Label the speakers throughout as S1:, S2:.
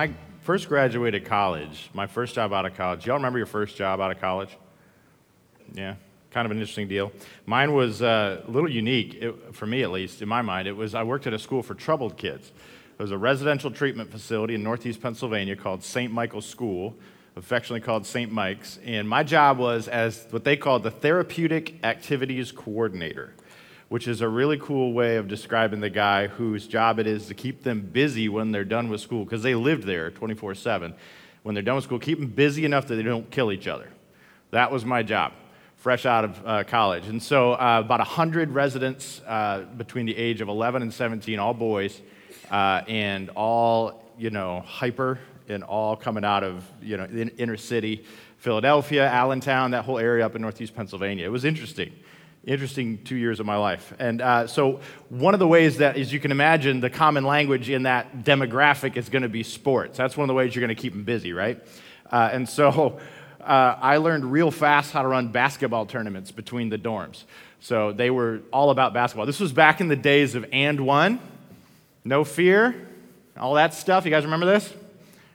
S1: I first graduated college, my first job out of college, y'all remember your first job out of college? Yeah, kind of an interesting deal. Mine was uh, a little unique, it, for me at least, in my mind. It was I worked at a school for troubled kids. It was a residential treatment facility in northeast Pennsylvania called St. Michael's School, affectionately called St. Mike's. And my job was as what they called the therapeutic activities coordinator which is a really cool way of describing the guy whose job it is to keep them busy when they're done with school, because they lived there 24 7. When they're done with school, keep them busy enough that they don't kill each other. That was my job, fresh out of uh, college. And so, uh, about 100 residents uh, between the age of 11 and 17, all boys, uh, and all, you know, hyper and all coming out of, you know, in, inner city, Philadelphia, Allentown, that whole area up in northeast Pennsylvania. It was interesting interesting two years of my life. And uh, so, one of the ways that, as you can imagine, the common language in that demographic is going to be sports. That's one of the ways you're going to keep them busy, right? Uh, and so, uh, I learned real fast how to run basketball tournaments between the dorms. So, they were all about basketball. This was back in the days of and one, no fear, all that stuff. You guys remember this?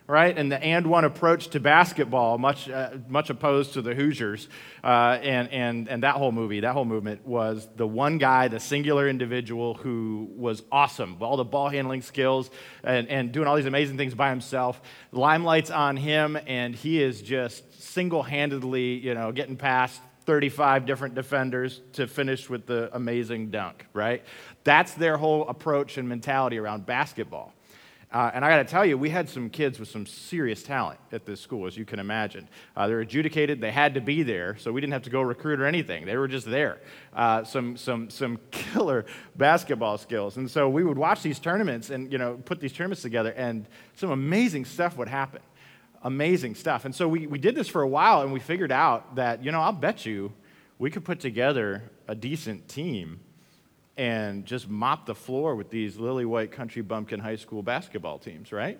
S1: Right? And the and one approach to basketball, much, uh, much opposed to the Hoosiers. Uh, and, and, and that whole movie, that whole movement was the one guy, the singular individual who was awesome. With all the ball handling skills and, and doing all these amazing things by himself. Limelight's on him, and he is just single handedly, you know, getting past 35 different defenders to finish with the amazing dunk, right? That's their whole approach and mentality around basketball. Uh, and I got to tell you, we had some kids with some serious talent at this school, as you can imagine. Uh, they're adjudicated; they had to be there, so we didn't have to go recruit or anything. They were just there. Uh, some some some killer basketball skills, and so we would watch these tournaments and you know put these tournaments together, and some amazing stuff would happen. Amazing stuff. And so we, we did this for a while, and we figured out that you know I'll bet you we could put together a decent team and just mop the floor with these lily white country bumpkin high school basketball teams, right?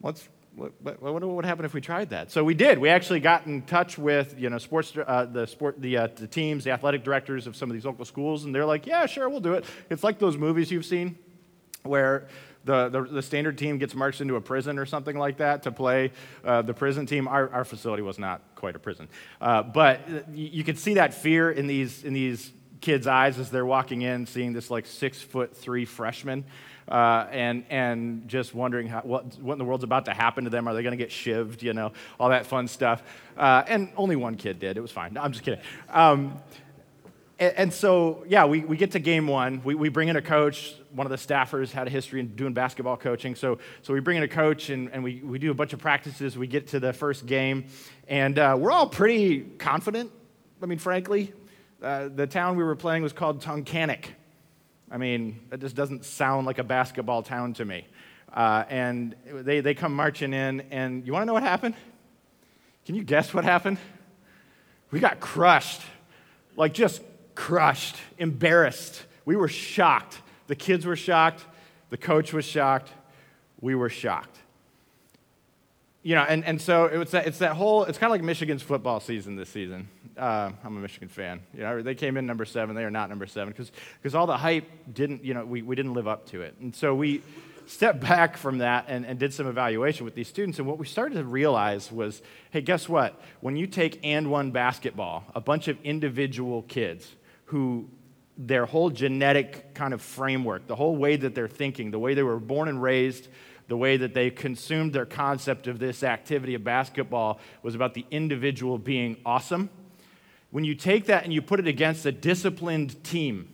S1: What's, what, what, what would happen if we tried that? So we did. We actually got in touch with you know sports uh, the sport the, uh, the teams, the athletic directors of some of these local schools, and they're like, yeah, sure, we'll do it. It's like those movies you've seen where the, the, the, standard team gets marched into a prison or something like that to play uh, the prison team. Our, our facility was not quite a prison. Uh, but you, you could see that fear in these, in these kids' eyes as they're walking in, seeing this like six foot three freshman, uh, and and just wondering how, what what in the world's about to happen to them. Are they going to get shivved? You know, all that fun stuff. Uh, and only one kid did. It was fine. No, I'm just kidding. Um, and, and, so, yeah, we, we get to game one. We, we bring in a coach. One of the staffers had a history in doing basketball coaching. So, so we bring in a coach and, and we, we do a bunch of practices. We get to the first game. And uh, we're all pretty confident. I mean, frankly, uh, the town we were playing was called Tunkhannock. I mean, it just doesn't sound like a basketball town to me. Uh, and they, they come marching in, and you want to know what happened? Can you guess what happened? We got crushed. Like, just crushed, embarrassed. We were shocked. The kids were shocked. The coach was shocked. We were shocked you know, and, and so it was that, it's that whole, it's kind of like Michigan's football season this season. Uh, I'm a Michigan fan. You know, they came in number seven. They are not number seven because all the hype didn't, you know, we, we didn't live up to it. And so we stepped back from that and, and did some evaluation with these students. And what we started to realize was, hey, guess what? When you take and one basketball, a bunch of individual kids who their whole genetic kind of framework, the whole way that they're thinking, the way they were born and raised, the way that they consumed their concept of this activity of basketball was about the individual being awesome. When you take that and you put it against a disciplined team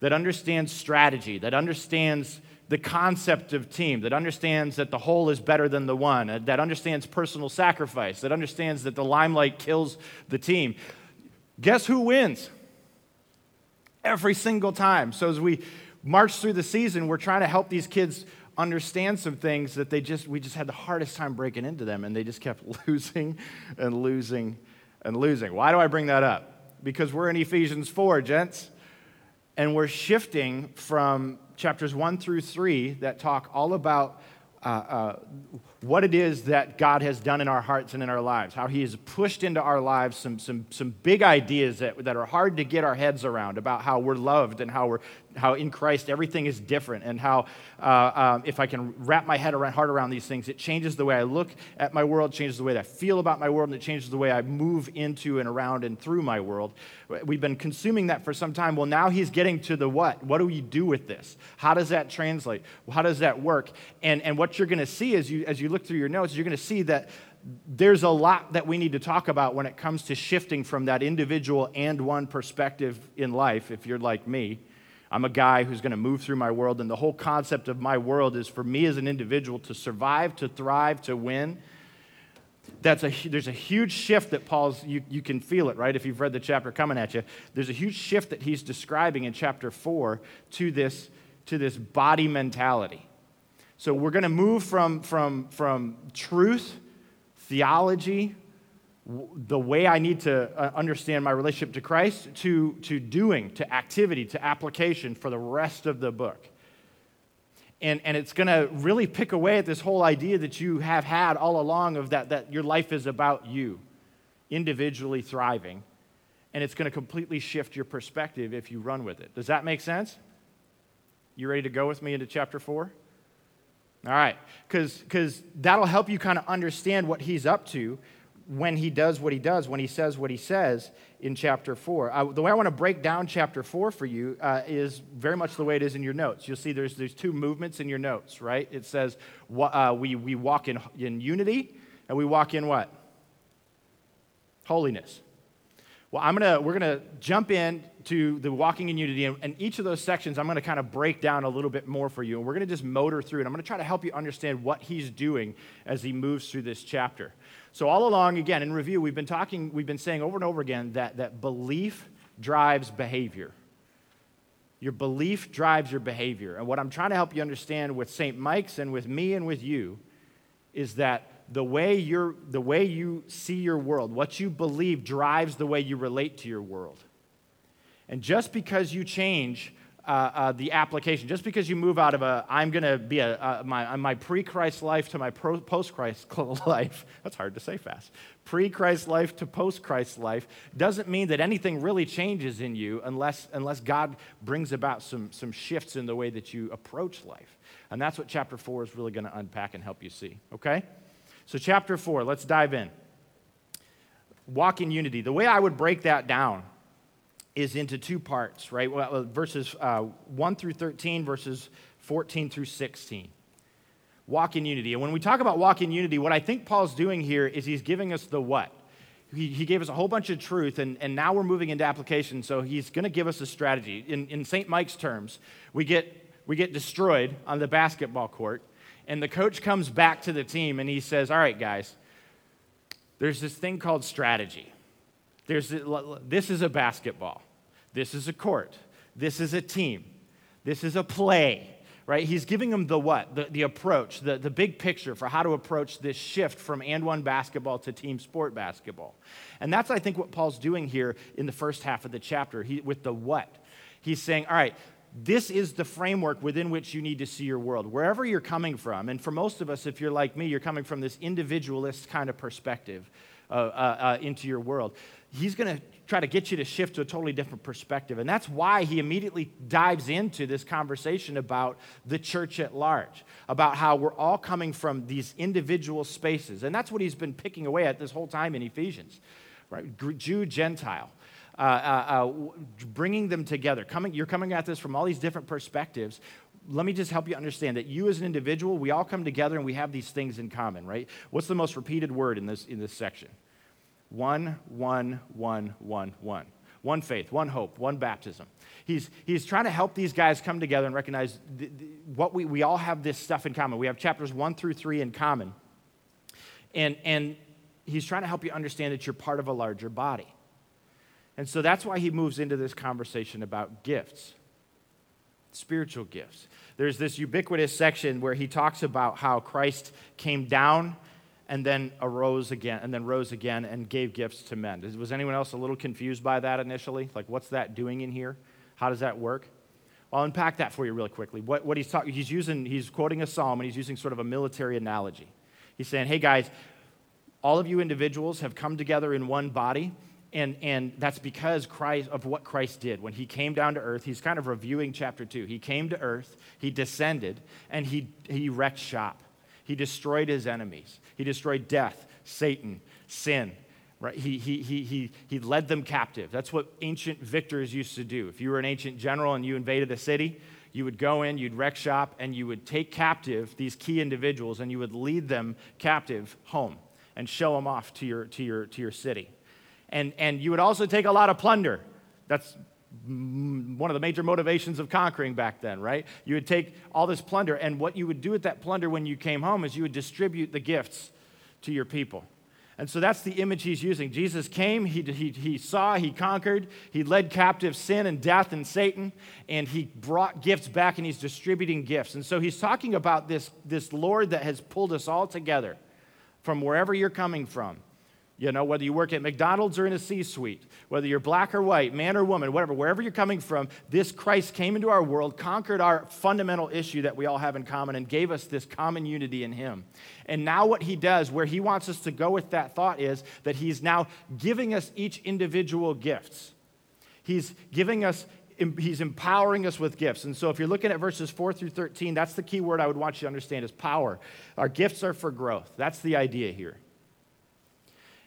S1: that understands strategy, that understands the concept of team, that understands that the whole is better than the one, uh, that understands personal sacrifice, that understands that the limelight kills the team, guess who wins? Every single time. So as we march through the season, we're trying to help these kids understand some things that they just we just had the hardest time breaking into them and they just kept losing and losing and losing. Why do i bring that up? Because we're in ephesians 4 gents and we're shifting from chapters 1 through 3 that talk all about uh, uh, what it is that God has done in our hearts and in our lives, how He has pushed into our lives some, some, some big ideas that, that are hard to get our heads around about how we're loved and how, we're, how in Christ everything is different, and how uh, um, if I can wrap my head around, heart around these things, it changes the way I look at my world, changes the way that I feel about my world, and it changes the way I move into and around and through my world. We've been consuming that for some time. Well, now He's getting to the what. What do we do with this? How does that translate? How does that work? And, and what you're going to see as you, as you look through your notes, you're going to see that there's a lot that we need to talk about when it comes to shifting from that individual and one perspective in life, if you're like me. I'm a guy who's going to move through my world, and the whole concept of my world is for me as an individual to survive, to thrive, to win. That's a, there's a huge shift that Paul's, you, you can feel it, right? If you've read the chapter coming at you, there's a huge shift that he's describing in chapter four to this, to this body mentality. So we're going to move from, from, from truth, theology, the way I need to uh, understand my relationship to Christ, to, to doing, to activity, to application for the rest of the book. And, and it's going to really pick away at this whole idea that you have had all along of that, that your life is about you, individually thriving. And it's going to completely shift your perspective if you run with it. Does that make sense? You ready to go with me into chapter 4? All right, because that'll help you kind of understand what he's up to when he does what he does, when he says what he says in chapter 4. Uh, the way I want to break down chapter 4 for you uh, is very much the way it is in your notes. You'll see there's, there's two movements in your notes, right? It says uh, we, we walk in, in unity and we walk in what? Holiness. Well, I'm gonna, we're going to jump in to the walking in unity, and, and each of those sections I'm going to kind of break down a little bit more for you. And we're going to just motor through it. I'm going to try to help you understand what he's doing as he moves through this chapter. So, all along, again, in review, we've been talking, we've been saying over and over again that, that belief drives behavior. Your belief drives your behavior. And what I'm trying to help you understand with St. Mike's and with me and with you is that the way, you're, the way you see your world, what you believe, drives the way you relate to your world. And just because you change uh, uh, the application, just because you move out of a, I'm going to be a, uh, my, my pre Christ life to my post Christ life, that's hard to say fast, pre Christ life to post Christ life, doesn't mean that anything really changes in you unless, unless God brings about some, some shifts in the way that you approach life. And that's what chapter four is really going to unpack and help you see, okay? So, chapter four, let's dive in. Walk in unity. The way I would break that down is into two parts, right? Well, verses uh, 1 through 13, verses 14 through 16. Walk in unity. And when we talk about walk in unity, what I think Paul's doing here is he's giving us the what. He, he gave us a whole bunch of truth, and, and now we're moving into application, so he's going to give us a strategy. In, in St. Mike's terms, we get, we get destroyed on the basketball court, and the coach comes back to the team and he says, All right, guys, there's this thing called strategy. There's, this is a basketball. This is a court. This is a team. This is a play, right? He's giving them the what? The, the approach, the, the big picture for how to approach this shift from and one basketball to team sport basketball. And that's, I think, what Paul's doing here in the first half of the chapter he, with the what. He's saying, all right, this is the framework within which you need to see your world, wherever you're coming from. And for most of us, if you're like me, you're coming from this individualist kind of perspective uh, uh, uh, into your world. He's going to try to get you to shift to a totally different perspective. And that's why he immediately dives into this conversation about the church at large, about how we're all coming from these individual spaces. And that's what he's been picking away at this whole time in Ephesians, right? Jew, Gentile uh, uh, uh bringing them together. Coming, you're coming at this from all these different perspectives. Let me just help you understand that you as an individual, we all come together and we have these things in common, right? What's the most repeated word in this, in this section? One, one, one, one, one. One faith, one hope, one baptism. He's, he's trying to help these guys come together and recognize th- th- what we, we all have this stuff in common. We have chapters one through three in common. And, and he's trying to help you understand that you're part of a larger body. And so that's why he moves into this conversation about gifts, spiritual gifts. There's this ubiquitous section where he talks about how Christ came down and then arose again, and then rose again and gave gifts to men. Was anyone else a little confused by that initially? Like, what's that doing in here? How does that work? I'll unpack that for you really quickly. What, what he's talking, he's using, he's quoting a psalm and he's using sort of a military analogy. He's saying, hey guys, all of you individuals have come together in one body. And, and that's because Christ, of what Christ did. When he came down to earth, he's kind of reviewing chapter two. He came to earth, he descended, and he, he wrecked shop. He destroyed his enemies. He destroyed death, Satan, sin. Right? He, he, he, he, he led them captive. That's what ancient victors used to do. If you were an ancient general and you invaded a city, you would go in, you'd wreck shop, and you would take captive these key individuals and you would lead them captive home and show them off to your, to your, to your city. And, and you would also take a lot of plunder. That's one of the major motivations of conquering back then, right? You would take all this plunder, and what you would do with that plunder when you came home is you would distribute the gifts to your people. And so that's the image he's using. Jesus came, he, he, he saw, he conquered, he led captive sin and death and Satan, and he brought gifts back and he's distributing gifts. And so he's talking about this, this Lord that has pulled us all together from wherever you're coming from. You know, whether you work at McDonald's or in a C suite, whether you're black or white, man or woman, whatever, wherever you're coming from, this Christ came into our world, conquered our fundamental issue that we all have in common, and gave us this common unity in Him. And now, what He does, where He wants us to go with that thought, is that He's now giving us each individual gifts. He's giving us he's empowering us with gifts. And so if you're looking at verses 4 through 13, that's the key word I would want you to understand is power. Our gifts are for growth. That's the idea here.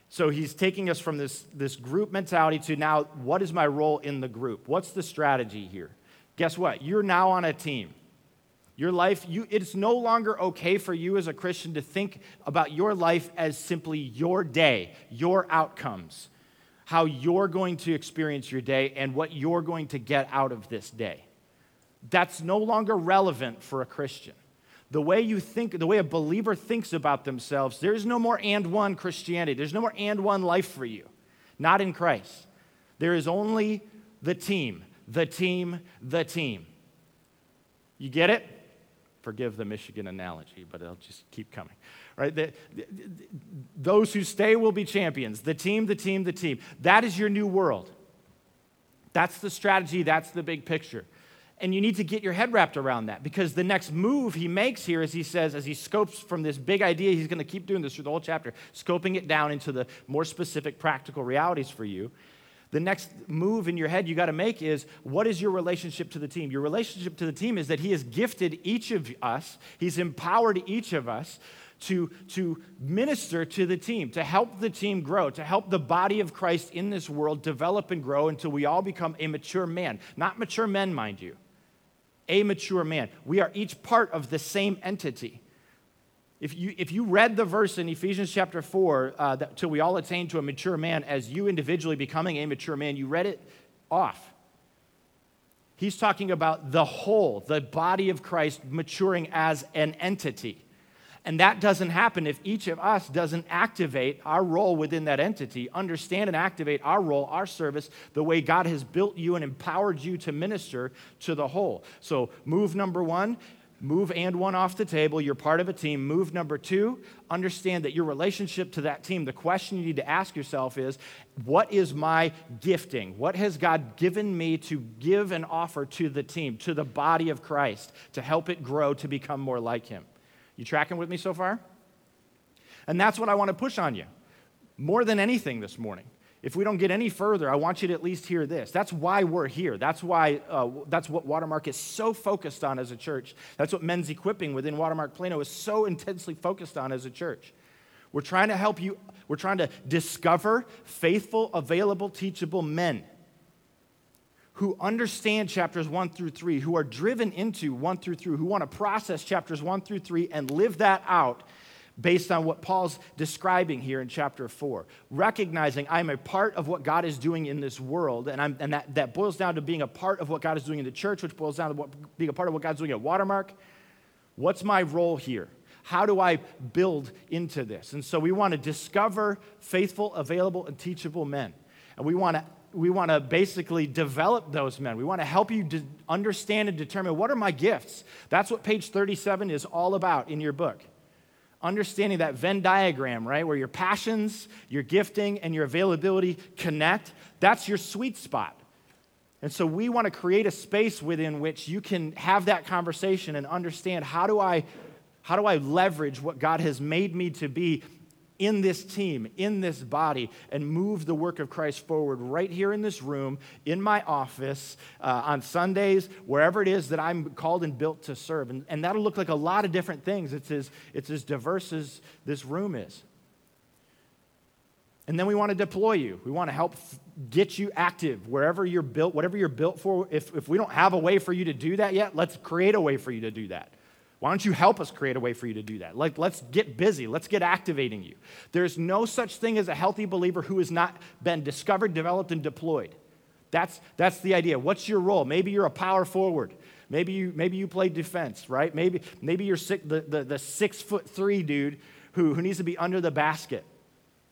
S1: So he's taking us from this, this group mentality to now, what is my role in the group? What's the strategy here? Guess what? You're now on a team. Your life, you, it's no longer okay for you as a Christian to think about your life as simply your day, your outcomes, how you're going to experience your day, and what you're going to get out of this day. That's no longer relevant for a Christian the way you think, the way a believer thinks about themselves, there's no more and one Christianity. There's no more and one life for you. Not in Christ. There is only the team, the team, the team. You get it? Forgive the Michigan analogy, but it'll just keep coming. Right? The, the, those who stay will be champions. The team, the team, the team. That is your new world. That's the strategy, that's the big picture. And you need to get your head wrapped around that because the next move he makes here is he says, as he scopes from this big idea, he's going to keep doing this through the whole chapter, scoping it down into the more specific practical realities for you. The next move in your head you got to make is what is your relationship to the team? Your relationship to the team is that he has gifted each of us, he's empowered each of us to, to minister to the team, to help the team grow, to help the body of Christ in this world develop and grow until we all become a mature man. Not mature men, mind you a mature man. We are each part of the same entity. If you, if you read the verse in Ephesians chapter 4, uh, that, till we all attain to a mature man, as you individually becoming a mature man, you read it off. He's talking about the whole, the body of Christ maturing as an entity. And that doesn't happen if each of us doesn't activate our role within that entity, understand and activate our role, our service, the way God has built you and empowered you to minister to the whole. So, move number one, move and one off the table. You're part of a team. Move number two, understand that your relationship to that team, the question you need to ask yourself is what is my gifting? What has God given me to give and offer to the team, to the body of Christ, to help it grow to become more like Him? You tracking with me so far? And that's what I want to push on you more than anything this morning. If we don't get any further, I want you to at least hear this. That's why we're here. That's why uh, that's what Watermark is so focused on as a church. That's what men's equipping within Watermark Plano is so intensely focused on as a church. We're trying to help you, we're trying to discover faithful, available, teachable men who understand chapters 1 through 3, who are driven into 1 through 3, who want to process chapters 1 through 3 and live that out based on what Paul's describing here in chapter 4. Recognizing I'm a part of what God is doing in this world, and, I'm, and that, that boils down to being a part of what God is doing in the church, which boils down to what, being a part of what God's doing at Watermark. What's my role here? How do I build into this? And so we want to discover faithful, available, and teachable men. And we want to we want to basically develop those men. We want to help you to understand and determine what are my gifts. That's what page 37 is all about in your book. Understanding that Venn diagram, right, where your passions, your gifting, and your availability connect, that's your sweet spot. And so we want to create a space within which you can have that conversation and understand how do I
S2: How do I leverage what God has made me to be in this team, in this body, and move the work of Christ forward right here in this room, in my office, uh, on Sundays, wherever it is that I'm called and built to serve. And, and that'll look like a lot of different things. It's as, it's as diverse as this room is. And then we want to deploy you. We want to help get you active wherever you're built, whatever you're built for. If, if we don't have a way for you to do that yet, let's create a way for you to do that. Why don't you help us create a way for you to do that? Like, let's get busy. Let's get activating you. There's no such thing as a healthy believer who has not been discovered, developed, and deployed. That's, that's the idea. What's your role? Maybe you're a power forward. Maybe you, maybe you play defense, right? Maybe, maybe you're six, the, the, the six foot three dude who, who needs to be under the basket.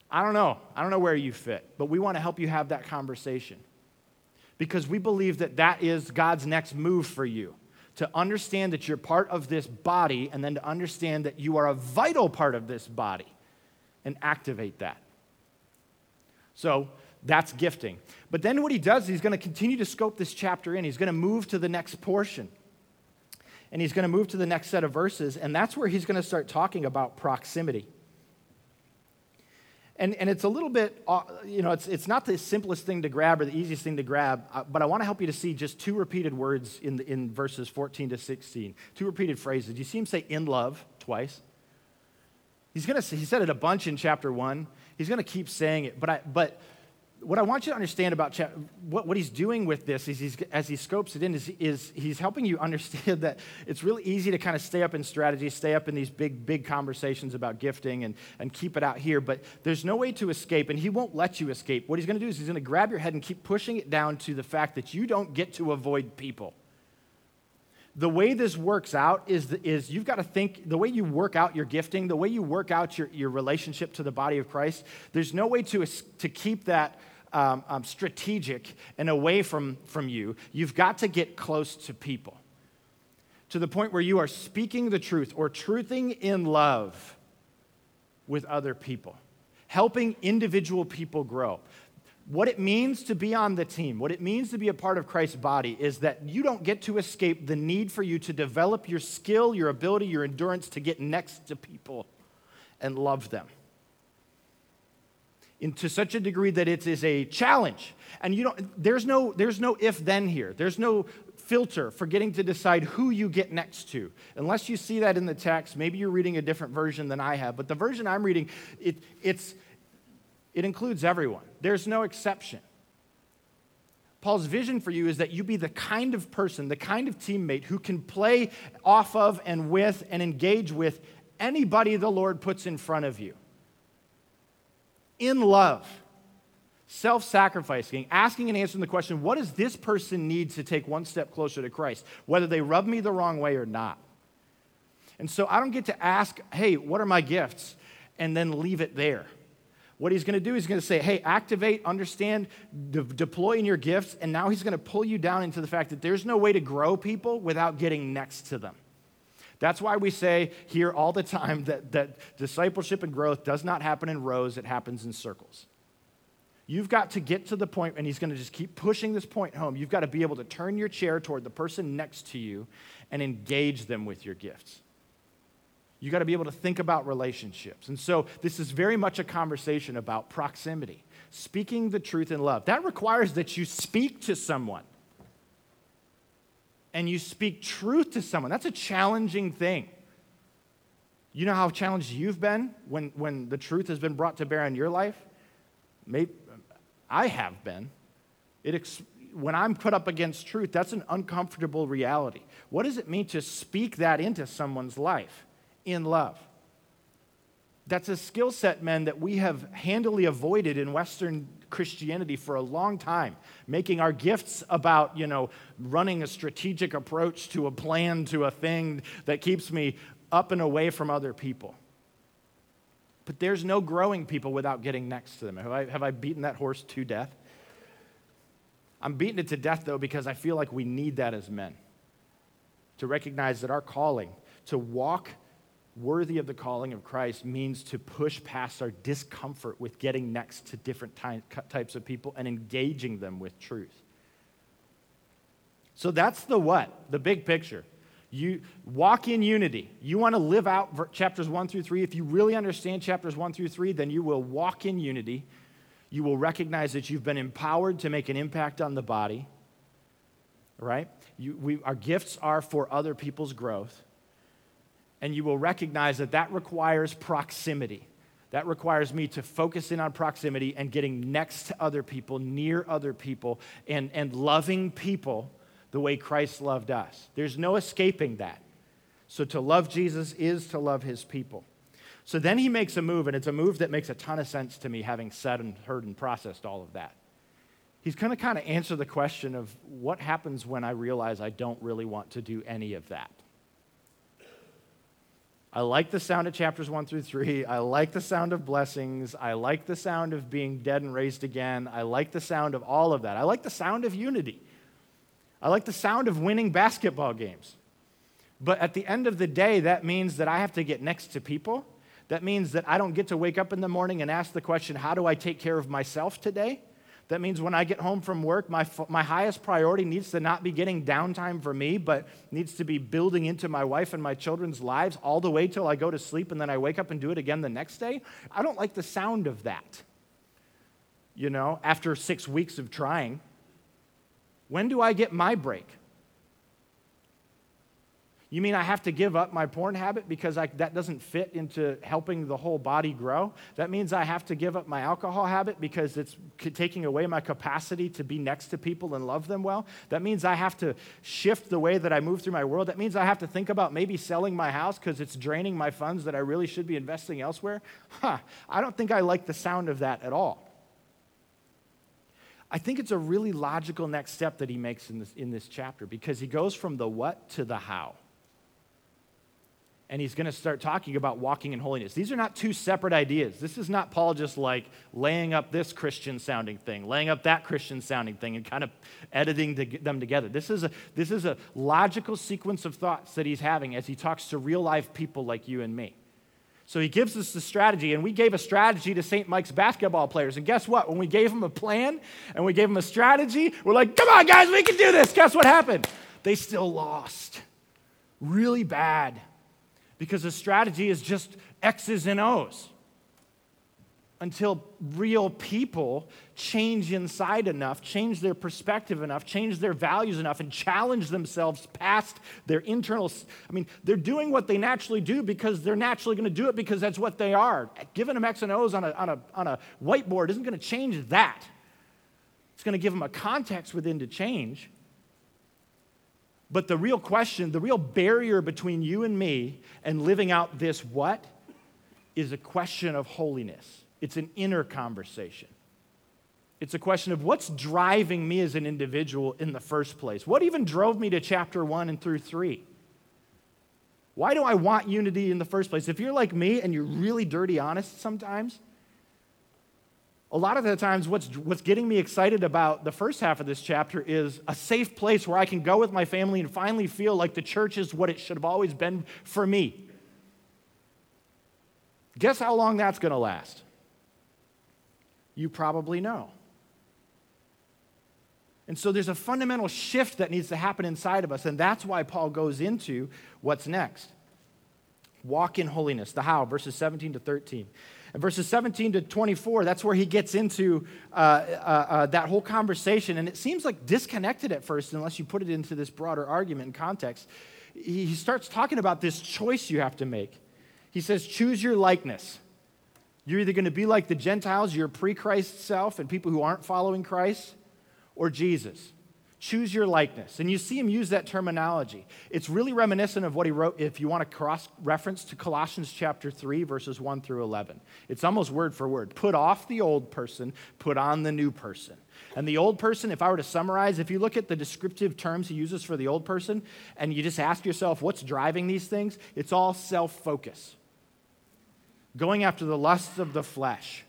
S2: I don't know. I don't know where you fit, but we want to help you have that conversation because we believe that that is God's next move for you to understand that you're part of this body and then to understand that you are a vital part of this body and activate that. So that's gifting. But then what he does is he's going to continue to scope this chapter in. He's going to move to the next portion. And he's going to move to the next set of verses. And that's where he's going to start talking about proximity. And, and it's a little bit, uh, you know, it's, it's not the simplest thing to grab or the easiest thing to grab, uh, but I want to help you to see just two repeated words in, the, in verses 14 to 16. Two repeated phrases. You see him say in love twice? He's going to, he said it a bunch in chapter one. He's going to keep saying it, but, I, but what I want you to understand about what, what he's doing with this is he's, as he scopes it in is, is he's helping you understand that it's really easy to kind of stay up in strategy, stay up in these big, big conversations about gifting and, and keep it out here, but there's no way to escape, and he won't let you escape. What he's going to do is he's going to grab your head and keep pushing it down to the fact that you don't get to avoid people the way this works out is, is you've got to think the way you work out your gifting, the way you work out your, your relationship to the body of Christ, there's no way to, to keep that um, um, strategic and away from, from you, you've got to get close to people to the point where you are speaking the truth or truthing in love with other people, helping individual people grow. What it means to be on the team, what it means to be a part of Christ's body, is that you don't get to escape the need for you to develop your skill, your ability, your endurance to get next to people and love them in, to such a degree that it is a challenge. And you don't, there's no, there's no if then here. There's no filter for getting to decide who you get next to. Unless you see that in the text, maybe you're reading a different version than I have. But the version I'm reading, it, it's, it includes everyone, there's no exception. Paul's vision for you is that you be the kind of person, the kind of teammate who can play off of and with and engage with anybody the Lord puts in front of you in love, self sacrificing, asking and answering the question what does this person need to take one step closer to Christ, whether they rub me the wrong way or not? And so I don't get to ask, hey, what are my gifts? And then leave it there. What he's going to do, he's going to say, hey, activate, understand, de- deploy in your gifts. And now he's going to pull you down into the fact that there's no way to grow people without getting next to them. That's why we say here all the time that, that discipleship and growth does not happen in rows, it happens in circles. You've got to get to the point, and he's going to just keep pushing this point home. You've got to be able to turn your chair toward the person next to you and engage them with your gifts. You've got to be able to think about relationships. And so, this is very much a conversation about proximity, speaking the truth in love. That requires that you speak to someone and you speak truth to someone. That's a challenging thing. You know how challenged you've been when, when the truth has been brought to bear in your life? Maybe, I have been. It when I'm put up against truth, that's an uncomfortable reality. What does it mean to speak that into someone's life in love? That's a skill set, men, that we have handily avoided in Western Christianity for a long time, making our gifts about, you know, running a strategic approach to a plan, to a thing that keeps me up and away from other people. But there's no growing people without getting next to them. Have I, have I beaten that horse to death? I'm beating it to death, though, because I feel like we need that as men to recognize that our calling to walk worthy of the calling of Christ means to push past our discomfort with getting next to different ty- types of people and engaging them with truth. So that's the what, the big picture. You walk in unity. You want to live out chapters 1 through 3. If you really understand chapters 1 through 3, then you will walk in unity. You will recognize that you've been empowered to make an impact on the body. Right? You, we, our gifts are for other people's growth. And you will recognize that that requires proximity. That requires me to focus in on proximity and getting next to other people, near other people, and, and loving people the way Christ loved us. There's no escaping that. So to love Jesus is to love his people. So then he makes a move, and it's a move that makes a ton of sense to me, having said and heard and processed all of that. He's going to kind of answer the question of what happens when I realize I don't really want to do any of that. I like the sound of chapters one through three. I like the sound of blessings. I like the sound of being dead and raised again. I like the sound of all of that. I like the sound of unity. I like the sound of winning basketball games. But at the end of the day, that means that I have to get next to people. That means that I don't get to wake up in the morning and ask the question, how do I take care of myself today? That means when I get home from work, my, my highest priority needs to not be getting downtime for me, but needs to be building into my wife and my children's lives all the way till I go to sleep and then I wake up and do it again the next day. I don't like the sound of that. You know, after six weeks of trying, when do I get my break? You mean I have to give up my porn habit because I, that doesn't fit into helping the whole body grow? That means I have to give up my alcohol habit because it's taking away my capacity to be next to people and love them well? That means I have to shift the way that I move through my world? That means I have to think about maybe selling my house because it's draining my funds that I really should be investing elsewhere? Huh, I don't think I like the sound of that at all. I think it's a really logical next step that he makes in this, in this chapter because he goes from the what to the how and he's going to start talking about walking in holiness. These are not two separate ideas. This is not Paul just like laying up this Christian sounding thing, laying up that Christian sounding thing, and kind of editing them together. This is, a, this is a logical sequence of thoughts that he's having as he talks to real life people like you and me. So he gives us the strategy, and we gave a strategy to St. Mike's basketball players. And guess what? When we gave them a plan and we gave them a strategy, we're like, come on, guys, we can do this. Guess what happened? They still lost. Really bad because the strategy is just X's and O's until real people change inside enough, change their perspective enough, change their values enough, and challenge themselves past their internal. I mean, they're doing what they naturally do because they're naturally going to do it because that's what they are. Giving them X and O's on a, on a, on a whiteboard isn't going to change that. It's going to give them a context within to change. But the real question, the real barrier between you and me and living out this what is a question of holiness. It's an inner conversation. It's a question of what's driving me as an individual in the first place. What even drove me to chapter one and through three? Why do I want unity in the first place? If you're like me and you're really dirty honest sometimes, a lot of the times what's, what's getting me excited about the first half of this chapter is a safe place where I can go with my family and finally feel like the church is what it should have always been for me. Guess how long that's going to last? You probably know. And so there's a fundamental shift that needs to happen inside of us, and that's why Paul goes into what's next. Walk in holiness, the how, verses 17 to 13. Verses 17 to 24, that's where he gets into uh, uh, uh, that whole conversation. And it seems like disconnected at first, unless you put it into this broader argument and context. He starts talking about this choice you have to make. He says, Choose your likeness. You're either going to be like the Gentiles, your pre Christ self, and people who aren't following Christ, or Jesus. Choose your likeness. And you see him use that terminology. It's really reminiscent of what he wrote, if you want to cross reference to Colossians chapter 3, verses 1 through 11. It's almost word for word. Put off the old person, put on the new person. And the old person, if I were to summarize, if you look at the descriptive terms he uses for the old person, and you just ask yourself, what's driving these things? It's all self focus, going after the lusts of the flesh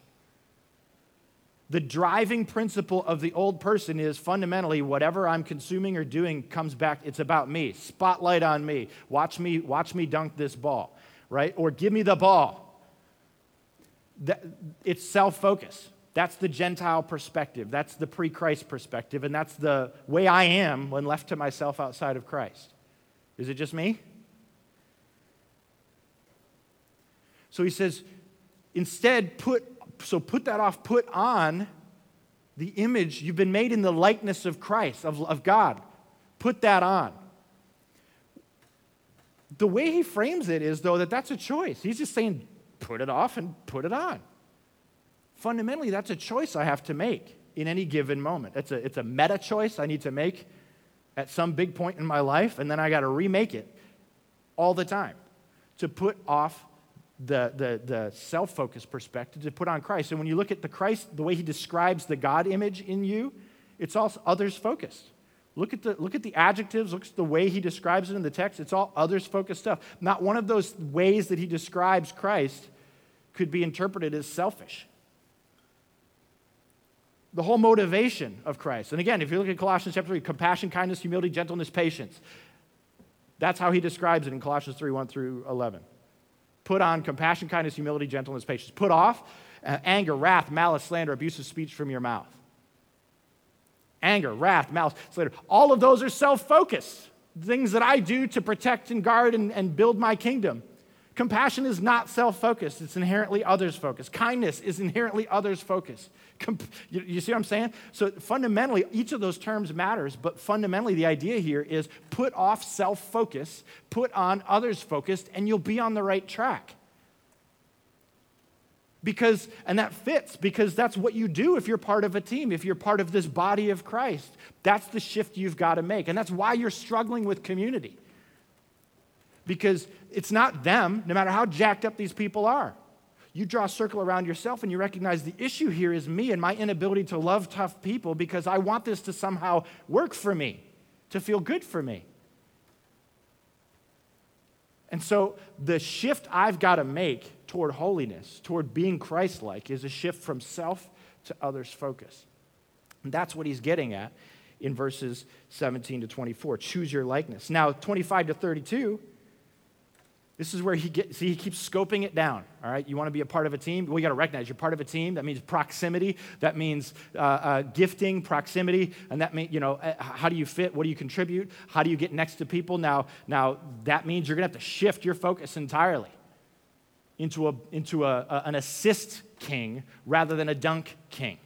S2: the driving principle of the old person is fundamentally whatever I'm consuming or doing comes back, it's about me. Spotlight on me. Watch me, watch me dunk this ball, right? Or give me the ball. That, it's self focus. That's the Gentile perspective. That's the pre Christ perspective. And that's the way I am when left to myself outside of Christ. Is it just me? So he says, instead, put, so put that off, put on the image. You've been made in the likeness of Christ, of, of God. Put that on. The way he frames it is, though, that that's a choice. He's just saying, put it off and put it on. Fundamentally, that's a choice I have to make in any given moment. It's a, it's a meta choice I need to make at some big point in my life, and then I got to remake it all the time to put off the, the, the self focused perspective, to put on Christ. And when you look at the Christ, the way he describes the God image in you, it's all others focused. Look at, the, look at the adjectives, look at the way he describes it in the text. It's all others focused stuff. Not one of those ways that he describes Christ could be interpreted as selfish the whole motivation of Christ. And again, if you look at Colossians chapter 3, compassion, kindness, humility, gentleness, patience. That's how he describes it in Colossians 3 1 through 11. Put on compassion, kindness, humility, gentleness, patience. Put off uh, anger, wrath, malice, slander, abusive speech from your mouth. Anger, wrath, malice, slander. All of those are self focused, things that I do to protect and guard and, and build my kingdom. Compassion is not self focused, it's inherently others focused. Kindness is inherently others focused. you, you see what I'm saying? So fundamentally, each of those terms matters, but fundamentally, the idea here is put off self focus, put on others focused, and you'll be on the right track. Because, and that fits because that's what you do if you're part of a team, if you're part of this body of Christ. That's the shift you've got to make. And that's why you're struggling with community because it's not them, no matter how jacked up these people are. You draw a circle around yourself and you recognize the issue here is me and my inability to love tough people because I want this to somehow work for me, to feel good for me. And so the shift I've got to make toward holiness, toward being Christ like, is a shift from self to others focus. And that's what he's getting at in verses 17 to 24. Choose your likeness. Now, 25 to 32 this is where he gets, see, he keeps scoping it down. All right, you want to be a part of a team? Well, you got to recognize you're part of a team. That means proximity. That means uh, uh, gifting, proximity, and that means you know uh, how do you fit? What do you contribute? How do you get next to people? Now, now that means you're gonna have to shift your focus entirely into a into a, a an assist king rather than a dunk king.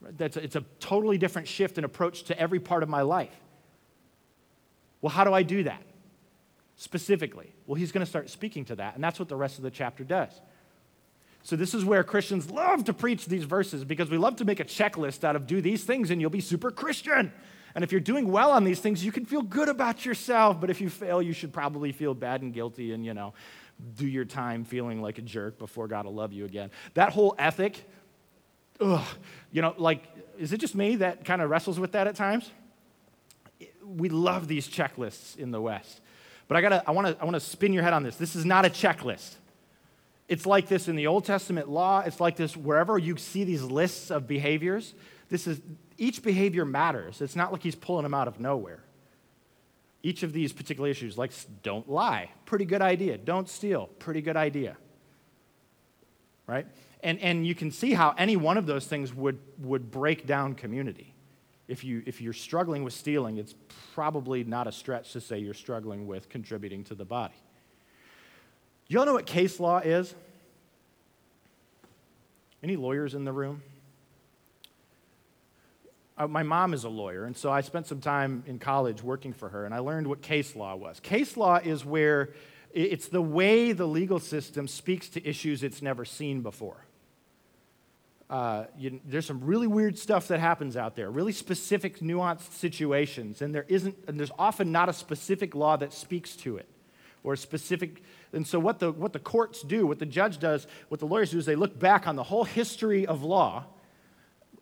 S2: That's a, it's a totally different shift and approach to every part of my life. Well, how do I do that? Specifically? Well, he's going to start speaking to that, and that's what the rest of the chapter does. So, this is where Christians love to preach these verses because we love to make a checklist out of do these things and you'll be super Christian. And if you're doing well on these things, you can feel good about yourself. But if you fail, you should probably feel bad and guilty and, you know, do your time feeling like a jerk before God will love you again. That whole ethic, ugh, you know, like, is it just me that kind of wrestles with that at times? We love these checklists in the West. But I gotta, I wanna, I wanna spin your head on this. This is not a checklist. It's like this in the Old Testament law. It's like this wherever you see these lists of behaviors. This is each behavior matters. It's not like he's pulling them out of nowhere. Each of these particular issues, like don't lie, pretty good idea. Don't steal, pretty good idea. Right? And, and you can see how any one of those things would, would break down community if, you, if you're struggling with stealing, it's probably not a stretch to say you're struggling with contributing to the body. Y'all know what case law is? Any lawyers in the room? Uh, my mom is a lawyer, and so I spent some time in college working for her, and I learned what case law was. Case law is where it's the way the legal system speaks to issues it's never seen before uh, you, there's some really weird stuff that happens out there, really specific, nuanced situations, and there isn't, and there's often not a specific law that speaks to it, or a specific. And so, what the what the courts do, what the judge does, what the lawyers do, is they look back on the whole history of law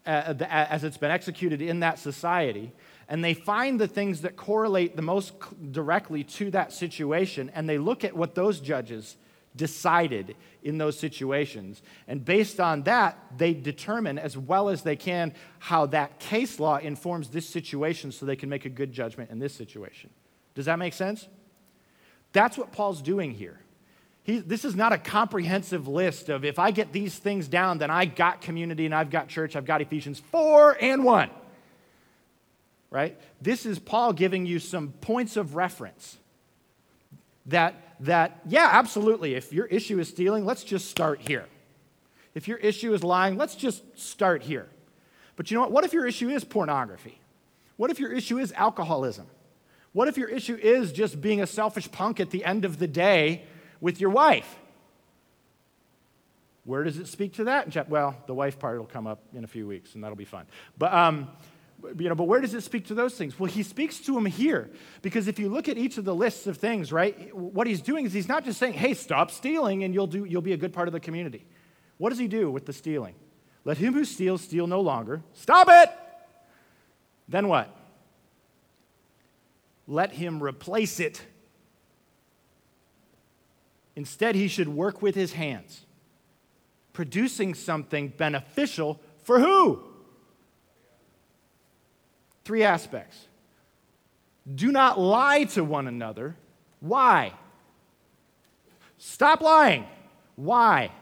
S2: uh, as it's been executed in that society, and they find the things that correlate the most directly to that situation, and they look at what those judges decided in those situations. And based on that, they determine as well as they can how that case law informs this situation so they can make a good judgment in this situation. Does that make sense? That's what Paul's doing here. He, this is not a comprehensive list of if I get these things down, then I got community and I've got church, I've got Ephesians 4 and 1. right? This is Paul giving you some points of reference that, that yeah, absolutely, if your issue is stealing, let's just start here. If your issue is lying, let's just start here. But you know what? What if your issue is pornography? What if your issue is alcoholism? What if your issue is just being a selfish punk at the end of the day with your wife? Where does it speak to that? Well, the wife part will come up in a few weeks, and that'll be fun. But um, you know, but where does it speak to those things? Well, he speaks to them here because if you look at each of the lists of things, right, what he's doing is he's not just saying, "Hey, stop stealing, and you'll do you'll be a good part of the community." What does he do with the stealing? Let him who steals steal no longer. Stop it. Then what? Let him replace it. Instead, he should work with his hands, producing something beneficial for who? Three aspects. Do not lie to one another. Why? Stop lying. Why?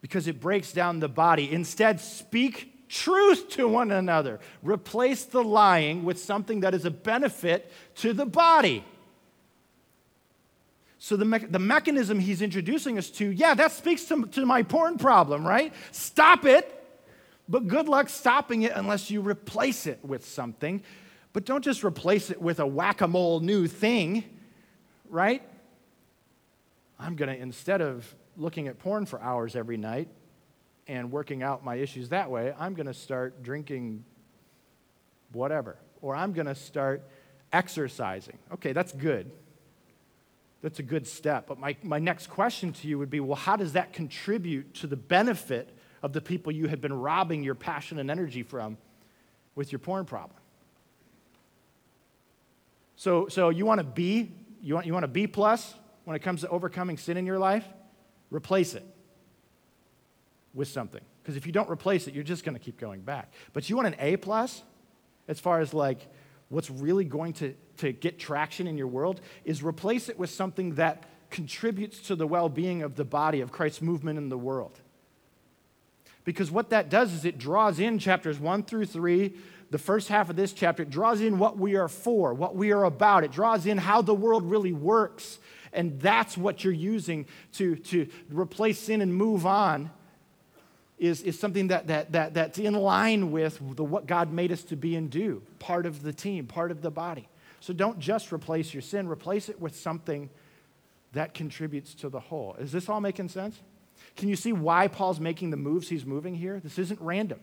S2: Because it breaks down the body. Instead, speak truth to one another. Replace the lying with something that is a benefit to the body. So, the, me- the mechanism he's introducing us to, yeah, that speaks to, to my porn problem, right? Stop it but good luck stopping it unless you replace it with something. But don't just replace it with a whack a mole new thing, right? I'm going to, instead of looking at porn for hours every night and working out my issues that way, I'm going to start drinking whatever. Or I'm going to start exercising. Okay, that's good. That's a good step. But my, my next question to you would be well, how does that contribute to the benefit of the people you had been robbing your passion and energy from with your porn problem. So, so you want to be, you want, you want a B plus when it comes to overcoming sin in your life? Replace it with something. Because if you don't replace it, you're just going to keep going back. But you want an A plus as far as like what's really going to, to get traction in your world is replace it with something that contributes to the well being of the body of Christ's movement in the world. Because what that does is it draws in chapters one through three, the first half of this chapter, it draws in what we are for, what we are about. It draws in how the world really works. And that's what you're using to, to replace sin and move on. Is, is something that, that, that, that's in line with the, what God made us to be and do, part of the team, part of the body. So don't just replace your sin, replace it with something that contributes to the whole. Is this all making sense? Can you see why Paul's making the moves he's moving here? This isn't random.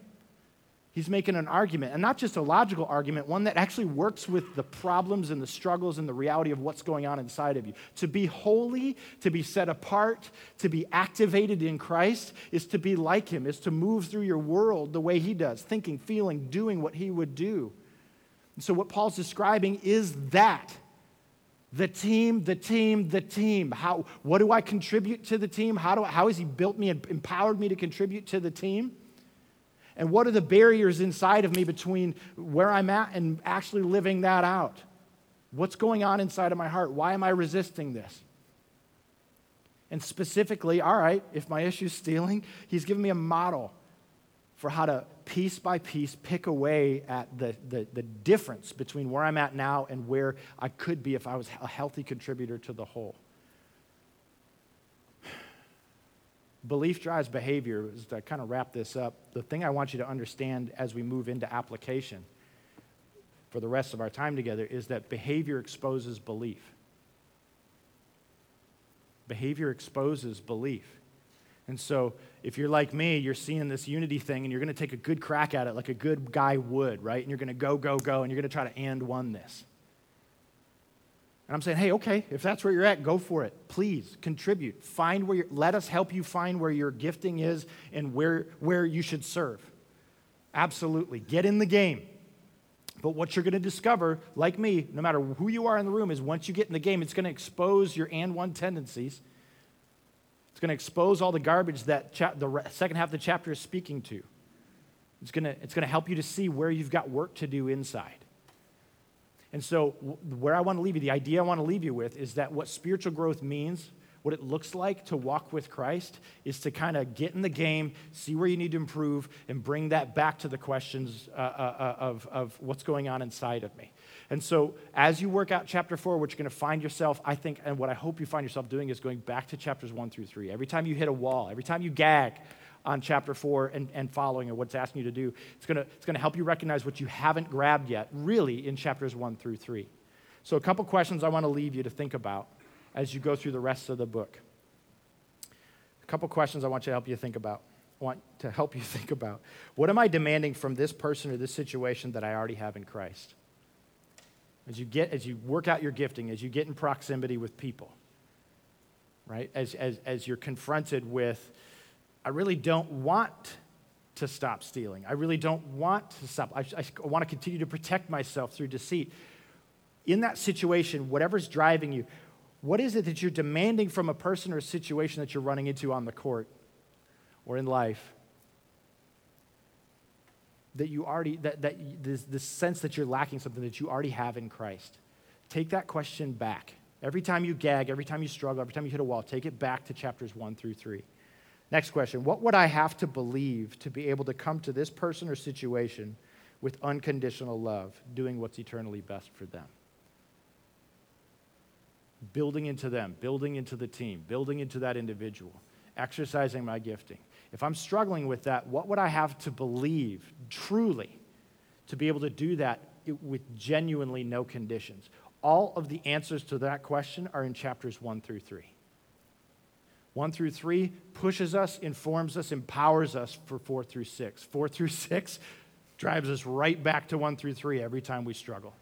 S2: He's making an argument, and not just a logical argument, one that actually works with the problems and the struggles and the reality of what's going on inside of you. To be holy, to be set apart, to be activated in Christ is to be like Him, is to move through your world the way He does, thinking, feeling, doing what He would do. And so, what Paul's describing is that. The team, the team, the team. How, what do I contribute to the team? How, do, how has He built me and empowered me to contribute to the team? And what are the barriers inside of me between where I'm at and actually living that out? What's going on inside of my heart? Why am I resisting this? And specifically, all right, if my issue is stealing, He's given me a model for how to piece by piece pick away at the, the, the, difference between where I'm at now and where I could be if I was a healthy contributor to the whole. Belief drives behavior. To kind of wrap this up, the thing I want you to understand as we move into application for the rest of our time together is that behavior exposes belief. Behavior exposes belief. And so, if you're like me, you're seeing this unity thing and you're going to take a good crack at it like a good guy would, right? And you're going to go, go, go, and you're going to try to and one this. And I'm saying, hey, okay, if that's where you're at, go for it. Please contribute. Find where let us help you find where your gifting is and where, where you should serve. Absolutely. Get in the game. But what you're going to discover, like me, no matter who you are in the room, is once you get in the game, it's going to expose your and one tendencies it's going to expose all the garbage that cha- the second half of the chapter is speaking to. It's going to, it's going to help you to see where you've got work to do inside. And so, where I want to leave you, the idea I want to leave you with is that what spiritual growth means, what it looks like to walk with Christ is to kind of get in the game, see where you need to improve, and bring that back to the questions uh, uh, uh of, of what's going on inside of me. And so, as you work out chapter four, what you're going to find yourself, I think, and what I hope you find yourself doing is going back to chapters one through three. Every time you hit a wall, every time you gag on chapter four and, and following, or what it's asking you to do, it's going to, it's going to help you recognize what you haven't grabbed yet, really, in chapters one through three. So, a couple questions I want to leave you to think about as you go through the rest of the book. A couple questions I want you to help you think about. I want to help you think about. What am I demanding from this person or this situation that I already have in Christ? As you get, as you work out your gifting, as you get in proximity with people, right? As, as, as you're confronted with, I really don't want to stop stealing. I really don't want to stop. I, I want to continue to protect myself through deceit. In that situation, whatever's driving you, what is it that you're demanding from a person or a situation that you're running into on the court or in life? That you already, that, that this, this sense that you're lacking something that you already have in Christ. Take that question back. Every time you gag, every time you struggle, every time you hit a wall, take it back to chapters one through three. Next question What would I have to believe to be able to come to this person or situation with unconditional love, doing what's eternally best for them? building into them, building into the team, building into that individual, exercising my gifting. If I'm struggling with that, what would I have to believe truly to be able to do that with genuinely no conditions? All of the answers to that question are in chapters 1 through 3. 1 through 3 pushes us, informs us, empowers us for 4 through 6. 4 through 6 drives us right back to 1 through 3 every time we struggle.